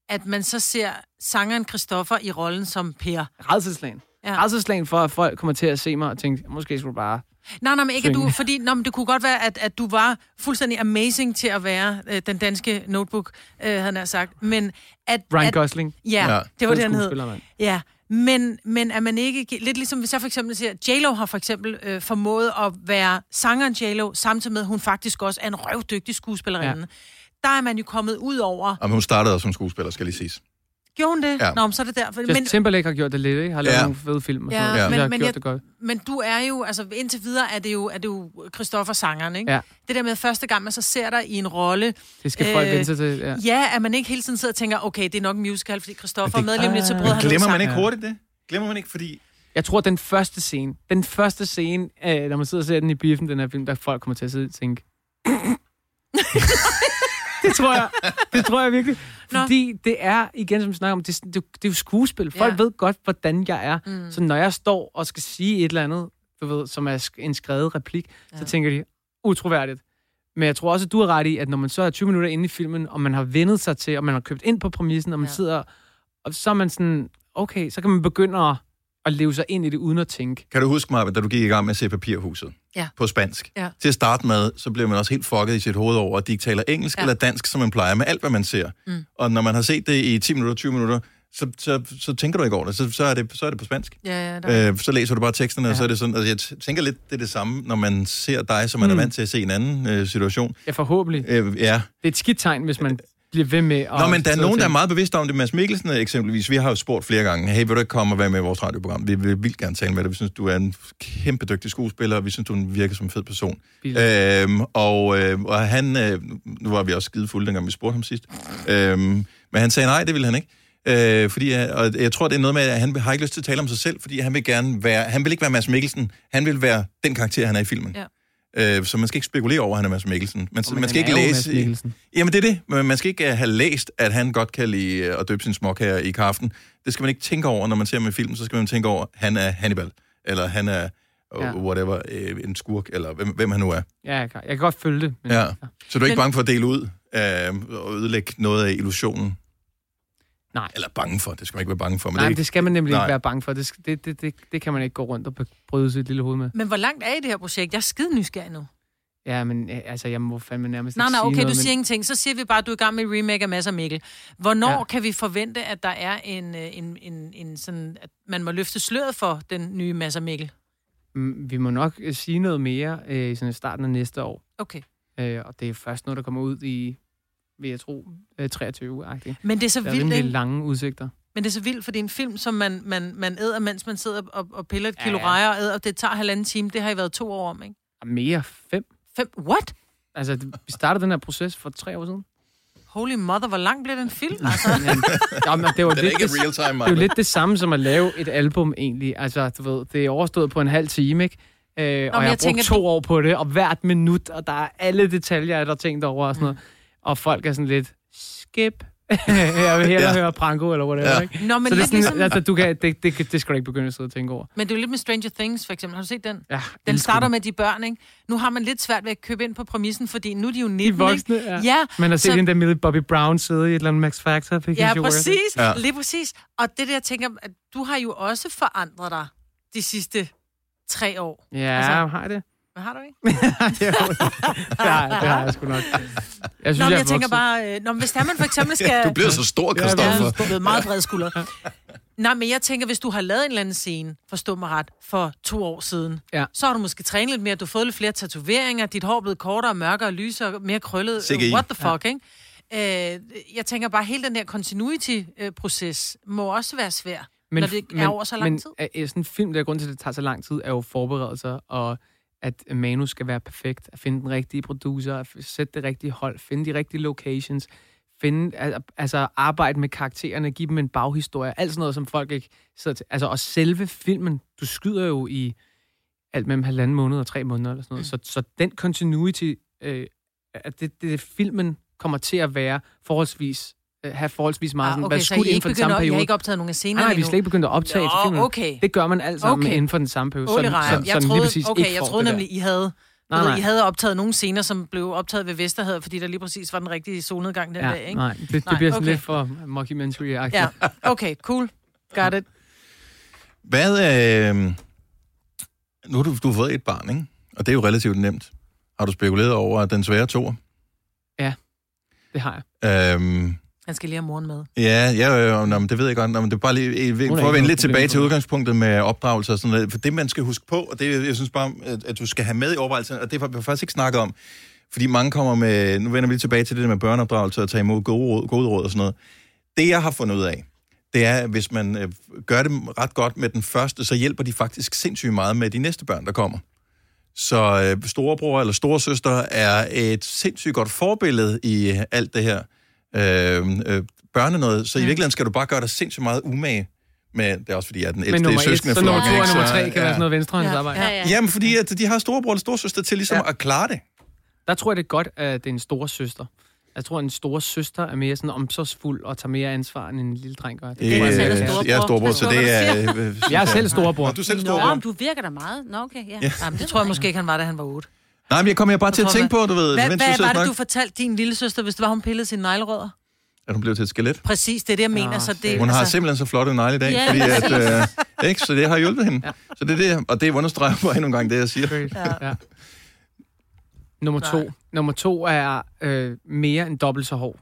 at man så ser sangeren Christoffer i rollen som Per? Redselslagen. Ja. Ja. Redselslagen for, at folk kommer til at se mig og tænke, måske skulle du bare... Nej, nej, men ikke at du, fordi nå, men det kunne godt være, at, at du var fuldstændig amazing til at være øh, den danske notebook, øh, havde jeg sagt. Men at... Ryan at, Gosling. Ja, Ja. det var det, han hed. Ja, men, men er man ikke... Lidt ligesom hvis jeg for eksempel siger, J-Lo har for eksempel øh, formået at være sangeren J-Lo, samtidig med, at hun faktisk også er en røvdygtig skuespillerinde. Ja. Der er man jo kommet ud over... Og hun startede også som skuespiller, skal lige siges. Gjorde hun det? Ja. Ja. Nå, men så er det derfor. Just men, Timberlake har gjort det lidt, ikke? Har lavet Ja. ja. nogle fede film og Ja, sådan noget. men- Jeg har men gjort jeg- det godt. Men du er jo, altså indtil videre er det jo, er det jo Christoffer sangeren, ikke? Ja. Det der med første gang, man så ser dig i en rolle. Det skal folk vende sig til, ja. Ja, at man ikke hele tiden sidder og tænker, okay, det er nok en musical, fordi Christoffer er medlem lidt til brød. Men han glemmer man ikke hurtigt det? Glemmer man ikke, fordi... Jeg tror, den første scene, den første scene, øh, når man sidder og ser den i biffen, den her film, der folk kommer til at sidde og tænke... [LAUGHS] det tror jeg. Det tror jeg virkelig. Fordi det er, igen som vi snakker om, det, er det, jo- det er jo skuespil. Folk Ja. ved godt, hvordan jeg er. Mm. Så når jeg står og skal sige et eller andet, du ved, som er en skrevet replik, ja. så tænker de, utroværdigt. Men jeg tror også, at du har ret i, at når man så er 20 minutter inde i filmen, og man har vendet sig til, og man har købt ind på præmissen, og man ja. sidder, og så er man sådan, okay, så kan man begynde at, at leve sig ind i det, uden at tænke. Kan du huske, Marvin, da du gik i gang med at se Papirhuset Ja. på spansk? Ja. Til at starte med, så bliver man også helt fucket i sit hoved over, at de ikke taler engelsk Ja. eller dansk, som man plejer med alt, hvad man ser. Mm. Og når man har set det i 10 minutter, 20 minutter, så, så, så tænker du ikke over det. Så, så, er, det, så er det på spansk. Ja, ja, der... Øh, så læser du bare teksterne, ja. og så er det sådan... Altså, jeg tænker lidt, det er det samme, når man ser dig, som man mm. er vant til at se en anden øh, situation. Ja, forhåbentlig. Øh, ja. Det er et skidt tegn, hvis man bliver ved med at... Nå, men der er nogen, der er meget bevidste om det. Mads Mikkelsen eksempelvis, vi har jo spurgt flere gange, hey, vil du ikke komme og være med i vores radioprogram? Vi vil vildt gerne tale med dig. Vi synes, du er en kæmpe dygtig skuespiller, og vi synes, du virker som en fed person. Øhm, og, øh, og han, øh, nu var vi også skide fulde, dengang vi spurgte ham sidst, øhm, men han sagde nej, det ville han ikke. Øh, fordi, øh, og jeg tror, det er noget med, at han har ikke lyst til at tale om sig selv, fordi han vil gerne være, han vil ikke være Mads Mikkelsen, han vil være den karakter, han er i filmen. Ja. Øh, så man skal ikke spekulere over, at han er Mads Mikkelsen. Man, Men man skal ikke læse... Jamen, det er det. Men man skal ikke uh, have læst, at han godt kan lide uh, at døbe sin småkager i kaffen. Det skal man ikke tænke over, når man ser ham i film. Så skal man tænke over, at han er Hannibal. Eller han er, uh, Ja. whatever, en skurk, eller hvem, hvem han nu er. Ja, jeg kan, jeg kan godt følge det. Men, Ja. Så du er ikke Men- bange for at dele ud uh, og ødelægge noget af illusionen? Nej. Eller bange for, det skal man ikke være bange for. Men Nej, det, det, det skal man nemlig Nej. ikke være bange for. Det, det, det, det, det kan man ikke gå rundt og bryde sit lille hoved med. Men hvor langt er I det her projekt? Jeg er skide nysgerrig nu. Ja, men øh, altså, jeg må fandme nærmest Nej, ikke nej, sige okay, noget, du men... siger ingenting. Så siger vi bare, at du er i gang med et remake af Mads og Mikkel. Hvornår Ja. kan vi forvente, at der er en, øh, en, en, en sådan, at man må løfte sløret for den nye Mads og Mikkel? Mm, Vi må nok øh, sige noget mere øh, i sådan starten af næste år. Okay. Øh, og det er først noget, der kommer ud i, vil jeg tro, øh, 23-agtigt. Men det er så der er vildt, ikke? lange udsigter. Men det er så vildt, for det er en film, som man, man, man æder, mens man sidder og, og piller et kilo Ja, rejer og æder, og det tager halvanden time. Det har I været to år om, ikke? Og mere fem. Fem? What? Altså, det- vi startede den her proces for tre år siden. Holy mother, hvor lang blev den film? [LAUGHS] Altså. Ja, men det, var er lidt ikke det, real time, det er jo Maja. lidt det samme som at lave et album egentlig. Altså, du ved, det er overstået på en halv time, ikke? Øh, og jeg, jeg har brugt tænker, to år på det, og hvert minut, og der er alle detaljer, jeg har tænkt over og sådan noget. Og folk er sådan lidt, skip. [LAUGHS] jeg vil hellere Ja. ja. høre Pranko eller whatever, Ja. ikke? Nå, men så det er sådan, ligesom- altså, du kan, det, det, det, det skal du ikke begynde at sidde og tænke over. Men det er jo lidt med Stranger Things, for eksempel. Har du set den? Ja, Den starter med de børn, ikke? Nu har man lidt svært ved at købe ind på præmissen, fordi nu er de jo 19, De voksne, ikke? ja. ja Man har set så- den der Millie Bobby Brown sidde i et eller andet Max Factor. Ja, præcis. Ja. Lige præcis. Og det der, jeg tænker, at du har jo også forandret dig de sidste tre år. Ja, altså, har jeg det? Hvad har du ikke? [LAUGHS] har, det har jeg sgu nok. [LAUGHS] Jeg Jeg synes, nå, men jeg, jeg, er tænker bare, øh, nå, men hvis der man for eksempel [LAUGHS] skal... Du bliver så stor, Ja, Christoffer. jeg er blevet meget bred skulder. [LAUGHS] Nej, men jeg tænker, hvis du har lavet en eller anden scene, forstå mig ret, for to år siden, Ja. så har du måske trænet lidt mere, du har fået lidt flere tatoveringer, dit hår er blevet kortere, mørkere, lysere, mere krøllet. CGI. What the fuck, ja. ikke? Øh, jeg tænker bare, hele den der continuity-proces må også være svær, men, når det er over så lang men, tid. Men sådan en film, der er grund til, at det tager så lang tid, er jo forberedelser, og at manus skal være perfekt, at finde den rigtige producer, at sætte det rigtige hold, finde de rigtige locations, finde, al- altså arbejde med karaktererne, give dem en baghistorie, alt sådan noget, som folk ikke sidder til. Altså, og selve filmen, du skyder jo i alt mellem halvanden måned og tre måneder, eller sådan noget. Mm. Så, så den continuity, øh, at det, det, filmen kommer til at være forholdsvis have forholdsvis meget sådan, Ah, være okay, så skudt inden ikke for den samme at, I periode. har ikke optaget nogen af scenerne Nej, nej, vi er slet ikke begyndt at optage Nå, filmen. okay. Det gør man alt sammen Okay. inden for den samme periode. Ole så, Rejer, så, jeg den lige troede, præcis okay, jeg troede nemlig. I havde, Nej, nej, nej. I havde optaget nogle scener, som blev optaget ved Vesterhavet, fordi der lige præcis var den rigtige solnedgang den ja, dag, ikke? Nej, det, det bliver sådan okay. lidt for mockumentary-agtigt. Ja, okay, cool. Got it. Hvad, øh, nu har du, du har fået et barn, ikke? Og det er jo relativt nemt. Har du spekuleret over den svære toer? Ja, det har jeg. Øhm, Han skal lige have moren med. Ja, ja øh, nå, men det ved jeg godt. Nå, men det er bare lige, for at vende lidt tilbage til udgangspunktet med opdragelse og sådan noget. For det, man skal huske på, og det jeg synes bare, at, at du skal have med i overvejelsen, og det har vi faktisk ikke snakket om, fordi mange kommer med, nu vender vi lige tilbage til det der med børneopdragelse og tage imod gode råd, gode råd og sådan noget. Det, jeg har fundet ud af, det er, at hvis man øh, gør det ret godt med den første, så hjælper de faktisk sindssygt meget med de næste børn, der kommer. Så øh, storebror eller storesøster er et sindssygt godt forbillede i alt det her øh, øh, børnenøjet. Så i virkeligheden skal du bare gøre dig sindssygt meget umage med, det er også fordi, jeg er den Men ældste i søskende så nummer to og nummer tre kan være sådan noget venstrehåndsarbejde. Ja, ja. Jamen, fordi at de har storebror eller storesøster til ligesom ja. at klare det. Der tror jeg, det er godt, at det er en store søster. Jeg tror, at en store søster er mere sådan omsorgsfuld og tager mere ansvar, end en lille dreng gør. Øh, tror jeg, jeg det er storebror, så det er... øh, Jeg er selv storebror. Nå, du er selv Nå, storebror. men du virker da meget. Nå, okay, ja. Ja. Jamen, det tror jeg måske ikke, han var, da han var 8. Nej, men jeg kommer bare til at Jeg tænke på, du ved, Hvad, hvad var det, du fortalte din lille søster, hvis det var, hun pillede sine neglerødder? at hun blev til et skelet. Præcis, det er det, jeg mener. Så det, Hun har altså, simpelthen så flotte negle i dag, Ja, fordi at, øh, ikke? Så det har hjulpet hende. Så det er det, og det understreger [LAUGHS] bare endnu en gang det, jeg siger. Ja. ja. Nummer to. Nummer to er øh, mere end dobbelt så hård.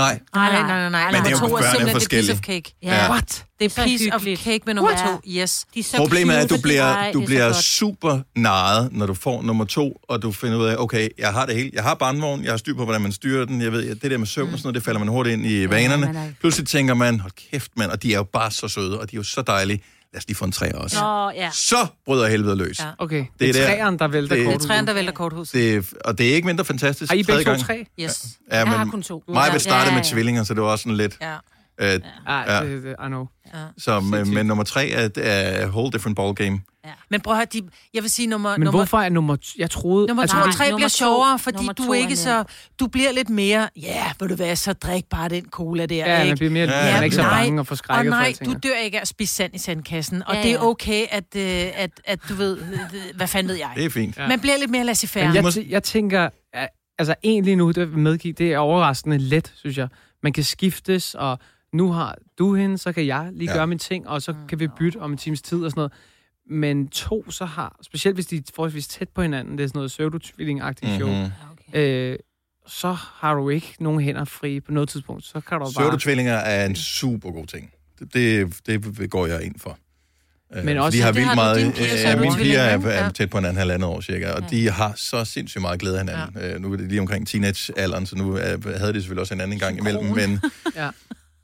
Nej. Nej, nej, nej, nej. Men det er jo to er simpelthen det piece of cake. Ja. What? Det er piece of cake med nummer What? to. Yes. De er så Problemet er, at du bliver, du er bliver super naret, når du får nummer to, og du finder ud af, okay, jeg har det hele. Jeg har barnvogn, jeg har styr på, hvordan man styrer den. Jeg ved, at det der med søvn og sådan noget, det falder man hurtigt ind i vanerne. er- Pludselig tænker man, hold kæft, mand, og de er jo bare så søde, og de er jo så dejlige. Lad os lige få en træer også. Nå, ja. Så bryder helvede løs. Ja. Okay, Det er det er der- træerne, der vælter det- Det er korthuset. træerne, der vælter korthuset. Det, og det er ikke mindre fantastisk. Har I begge to tre? Yes. Ja, Jeg men har kun to. Mig vil starte Ja, med ja. tvillinger, så det var også sådan lidt... Ja. Øh, Ah, ja. det, I know. Så men, men nummer tre er, er a whole different ball game. Ja. Men prøv at høre, de, jeg vil sige nummer... Men nummer, hvorfor er nummer... Jeg troede... Nummer to altså, og tre nummer bliver sjovere, fordi nummer du to er ikke så... Du bliver lidt mere... Ja, ved du hvad, så drik bare den cola der, Ja, man ikke? bliver mere... Ja, Ja, man er ikke så nej. bange og Og forskrækket for nej, du dør ikke af at spise sand i sandkassen. Og Ja, det er ja. okay, at, øh, at, at du ved... øh, Hvad fanden ved jeg? Det er fint. Ja. Man bliver lidt mere laissez-faire. Jeg, jeg tænker, altså egentlig nu, det medgive, det er overraskende let, synes jeg. Man kan skiftes, og nu har du hende, så kan jeg lige Ja. ja. gøre mine ting, og så kan vi bytte om en times tid og sådan noget. Men to så har, specielt hvis de er forholdsvis tæt på hinanden, det er sådan noget pseudo-tvilling-agtigt show, Mhm. øh, så har du ikke nogen hænder fri på noget tidspunkt. Så kan du bare... Pseudotvillinger er en super god ting. Det, det, det går jeg ind for. Øh, Men også- de har vildt har meget... dine piger, øh, er Ja, mine piger er, er ja. tæt på en anden halvandet år cirka, og de har så sindssygt meget glæde af hinanden. Ja. Nu er det lige omkring teenage-alderen, så nu øh, havde de selvfølgelig også en anden gang imellem, men [LAUGHS] Ja.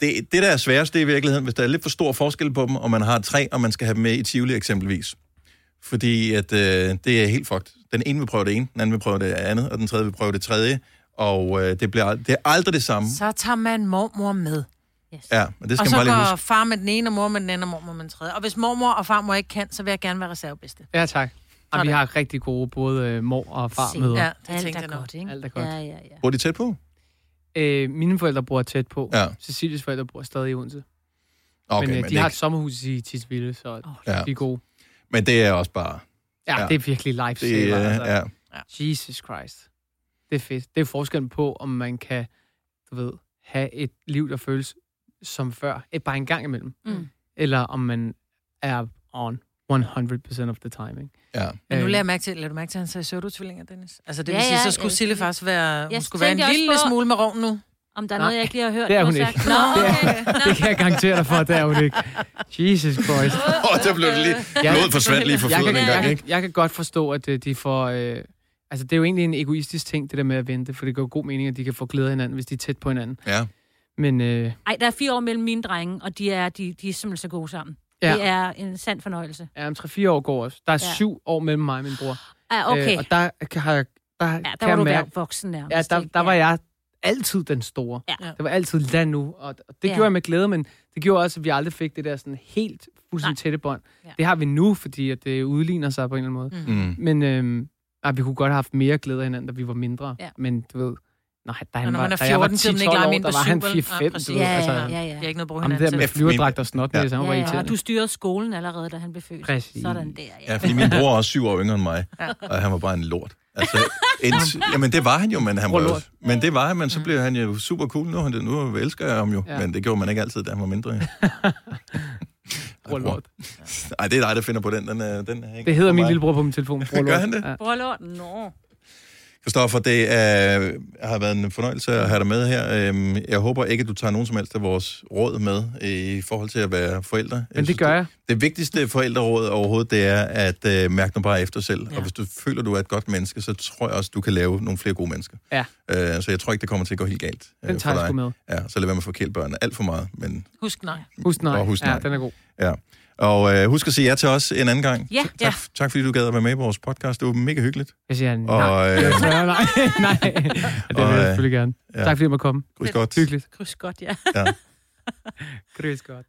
Det, det, der er sværest, det er i virkeligheden, hvis der er lidt for stor forskel på dem, og man har tre, og man skal have dem med i Tivoli eksempelvis. Fordi at, øh, det er helt fucked. Den ene vil prøve det ene, den anden vil prøve det andet, og den tredje vil prøve det tredje. Og øh, det, bliver, det er aldrig det samme. Så tager man mormor med. Ja, men det og skal så man bare lige går huske. far med den ene, og mor med den anden, og mormor med den tredje. Og hvis mormor og farmor ikke kan, så vil jeg gerne være reservebedste. Ja, tak. Og vi har rigtig gode både øh, mor og far med. ja, det Alt tænkte er jeg nok. godt, ikke? Alt er godt. Ja, ja, ja. Bor de tæt på? Øh, mine forældre bor tæt på. Ja. Cecilies forældre bor stadig i Odense. Okay, men, øh, men de det har et sommerhus i Tisvilde, så oh, Ja. de er gode. Men det er også bare... Ja, ja. det er virkelig life Det er- altså. ja. Jesus Christ. Det er fedt. Det er forskellen på, om man kan, du ved, have et liv, der føles som før, eh, bare en gang imellem. Mm. Eller om man er on 100% of the time, ikke? Ja. Men nu Øhm, lader, jeg mærke til, lader du mærke til, at han sagde pseudo-tvillinger, Dennis? Altså det vil Ja, sige, ja, så skulle ja, Sille faktisk være, hun skulle være en lille på- smule med roven nu. Om der er Nej, noget, jeg ikke lige har hørt. det er hun ikke. sagt. Nå, Det, okay. det kan jeg garantere dig for, det er hun ikke. Jesus Christ. [LAUGHS] Åh, der blev det lige... Blodet forsvandt lige for kan, en jeg, gang, kan, ikke? jeg kan godt forstå, at øh, de får... Øh, altså, det er jo egentlig en egoistisk ting, det der med at vente, for det gør god mening, at de kan få glæde af hinanden, hvis de er tæt på hinanden. Ja. Men øh, Ej, der er fire år mellem mine drenge, og de er, de, de er simpelthen så gode sammen. Ja. Ja. Det er en sand fornøjelse. ja, om 3-4 år går også. Der er Ja. syv år mellem mig og min bror. Ah, okay. Øh, og der kan, har jeg... Der, ja, kan der var jeg du mærke, voksen nærmest. Ja, der, der var jeg altid den store. Ja. Det var altid lad nu. Og og det Ja. gjorde jeg med glæde, men det gjorde også, at vi aldrig fik det der sådan helt fuldstændig tætte bånd. Ja. Det har vi nu, fordi at det udligner sig på en eller anden måde. Mm. Men øhm, ej, vi kunne godt have haft mere glæde af hinanden, da vi var mindre. Ja. Men du ved, nej, da han Og når var, man er da jeg var 14, så er man ikke 10-12 leger år, der var han syv, vel? 4-5, Ja, du præcis. Ja, altså, ja, ja, ja. Det er ikke noget at bruge Ham hinanden der med til. flyverdragt og snot, ja. Ja. så han var Ja, ja, og du styrede skolen allerede, da han blev født. Præcis. Sådan der, ja. Ja, fordi min bror er også syv år yngre end mig, og han var bare en lort. Altså, en, jamen det var han jo, men han var lort. men det var han, men så blev han jo super cool nu, han, nu elsker jeg ham jo, Ja. men det gjorde man ikke altid, da han var mindre. [LAUGHS] jo. Bror lort. Ej, det er dig, der finder på den. den, er, den er ikke Det hedder min lillebror på min telefon. [LAUGHS] Bror Gør han det? Ja. Bror lort, nå. Christoffer, det er, har været en fornøjelse at have dig med her. Øhm, Jeg håber ikke, at du tager nogen som helst af vores råd med i forhold til at være forældre. Men det gør jeg. Det vigtigste forældreråd overhovedet, det er at øh, mærke dig bare efter selv. Ja. Og hvis du føler, du er et godt menneske, så tror jeg også, du kan lave nogle flere gode mennesker. Ja. Øh, så jeg tror ikke, det kommer til at gå helt galt øh, Den tager for jeg dig. sgu med. Ja, så lad være med at forkæle børnene alt for meget. Men, Husk nej. Husk nej. Og husk Ja, nej. den er god. ja. Og øh, husk at sige ja til os en anden gang. Ja, tak, tak fordi du gad at være med i vores podcast. Det var mega hyggeligt. Jeg siger nej. Og, øh, [LAUGHS] nej, nej. Ja, det vil jeg øh, selvfølgelig gerne. ja. Tak fordi jeg måtte komme. Kryds godt. Hyggeligt. Kryds godt, ja. Ja. Kryds godt.